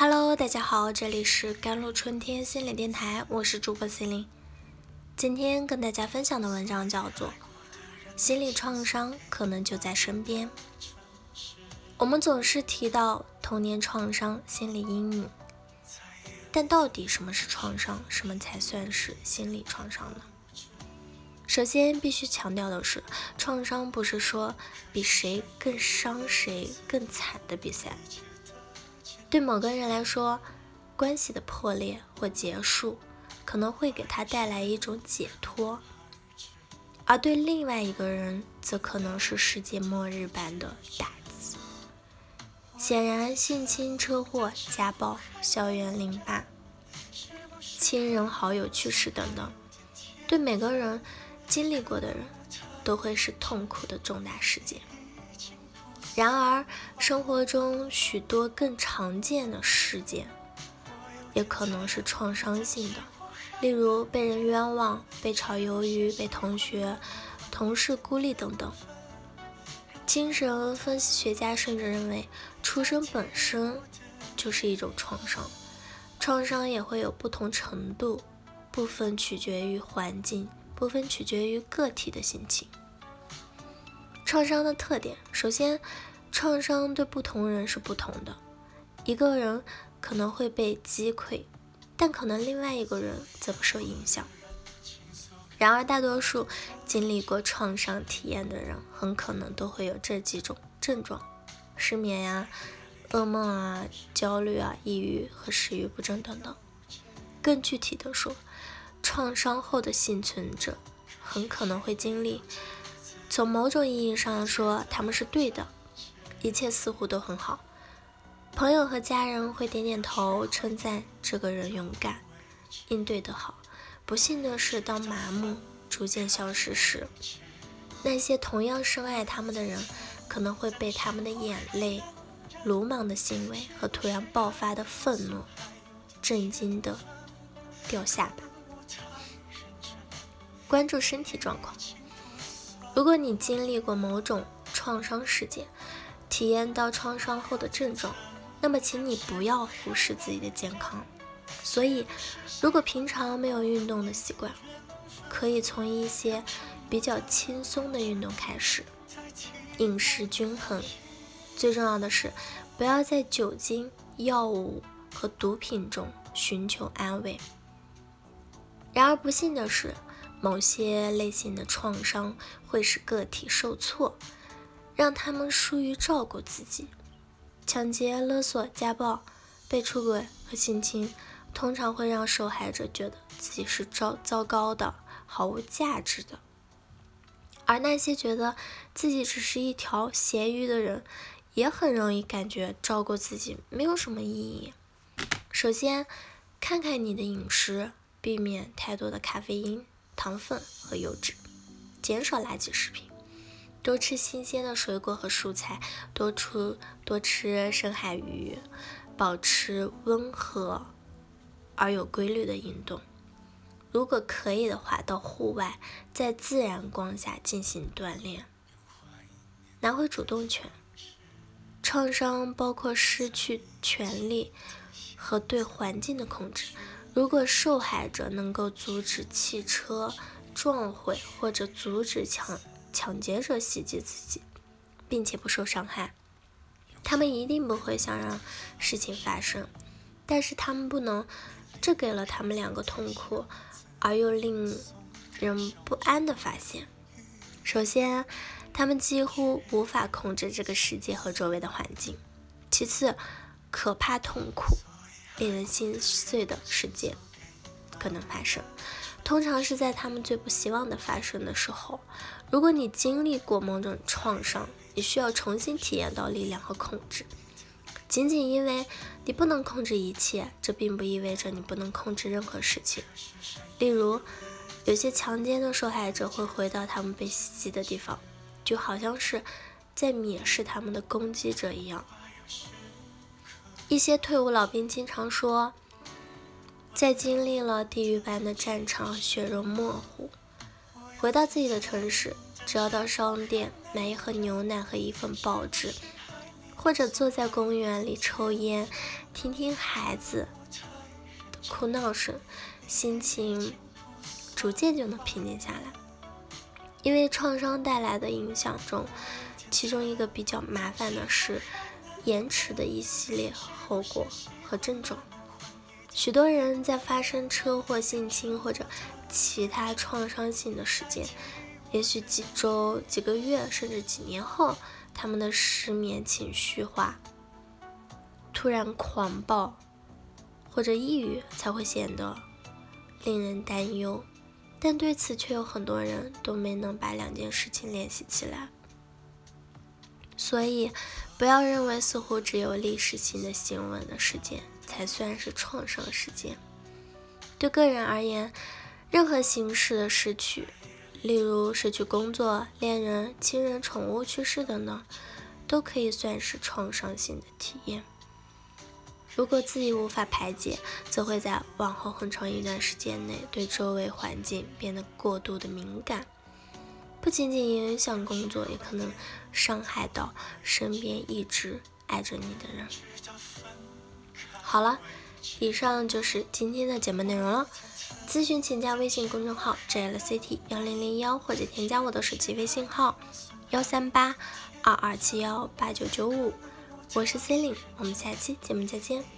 Hello，大家好，这里是甘露春天心理电台，我是主播心灵。今天跟大家分享的文章叫做《心理创伤可能就在身边》。我们总是提到童年创伤、心理阴影，但到底什么是创伤？什么才算是心理创伤呢？首先必须强调的是，创伤不是说比谁更伤谁更惨的比赛。对某个人来说，关系的破裂或结束可能会给他带来一种解脱，而对另外一个人则可能是世界末日般的打击。显然，性侵、车祸、家暴、校园凌霸、亲人好友去世等等，对每个人经历过的人都会是痛苦的重大事件。然而，生活中许多更常见的事件，也可能是创伤性的，例如被人冤枉、被炒鱿鱼、被同学、同事孤立等等。精神分析学家甚至认为，出生本身就是一种创伤，创伤也会有不同程度，部分取决于环境，部分取决于个体的心情。创伤的特点，首先。创伤对不同人是不同的，一个人可能会被击溃，但可能另外一个人则不受影响。然而，大多数经历过创伤体验的人，很可能都会有这几种症状：失眠呀、噩梦啊、焦虑啊、抑郁和食欲不振等等。更具体的说，创伤后的幸存者很可能会经历，从某种意义上说，他们是对的。一切似乎都很好，朋友和家人会点点头，称赞这个人勇敢，应对得好。不幸的是，当麻木逐渐消失时，那些同样深爱他们的人，可能会被他们的眼泪、鲁莽的行为和突然爆发的愤怒震惊的掉下巴。关注身体状况，如果你经历过某种创伤事件。体验到创伤后的症状，那么请你不要忽视自己的健康。所以，如果平常没有运动的习惯，可以从一些比较轻松的运动开始，饮食均衡。最重要的是，不要在酒精、药物和毒品中寻求安慰。然而，不幸的是，某些类型的创伤会使个体受挫。让他们疏于照顾自己，抢劫、勒索、家暴、被出轨和性侵，通常会让受害者觉得自己是糟糟糕的、毫无价值的。而那些觉得自己只是一条咸鱼的人，也很容易感觉照顾自己没有什么意义。首先，看看你的饮食，避免太多的咖啡因、糖分和油脂，减少垃圾食品。多吃新鲜的水果和蔬菜，多出多吃深海鱼，保持温和而有规律的运动。如果可以的话，到户外在自然光下进行锻炼。拿回主动权。创伤包括失去权利和对环境的控制。如果受害者能够阻止汽车撞毁或者阻止抢。抢劫者袭击自己，并且不受伤害，他们一定不会想让事情发生。但是他们不能，这给了他们两个痛苦而又令人不安的发现。首先，他们几乎无法控制这个世界和周围的环境；其次，可怕、痛苦、令人心碎的事件可能发生。通常是在他们最不希望的发生的时候。如果你经历过某种创伤，你需要重新体验到力量和控制。仅仅因为你不能控制一切，这并不意味着你不能控制任何事情。例如，有些强奸的受害者会回到他们被袭击的地方，就好像是在蔑视他们的攻击者一样。一些退伍老兵经常说。在经历了地狱般的战场，血肉模糊，回到自己的城市，只要到商店买一盒牛奶和一份报纸，或者坐在公园里抽烟，听听孩子的哭闹声，心情逐渐就能平静下来。因为创伤带来的影响中，其中一个比较麻烦的是延迟的一系列后果和症状。许多人在发生车祸、性侵或者其他创伤性的事件，也许几周、几个月甚至几年后，他们的失眠、情绪化、突然狂暴或者抑郁才会显得令人担忧。但对此却有很多人都没能把两件事情联系起来。所以，不要认为似乎只有历史性的新闻的事件才算是创伤事件。对个人而言，任何形式的失去，例如失去工作、恋人、亲人、宠物去世等等，都可以算是创伤性的体验。如果自己无法排解，则会在往后很长一段时间内对周围环境变得过度的敏感。不仅仅影响工作，也可能伤害到身边一直爱着你的人。好了，以上就是今天的节目内容了。咨询请加微信公众号 jlct 幺零零幺，或者添加我的手机微信号幺三八二二七幺八九九五。我是 c e l i n e 我们下期节目再见。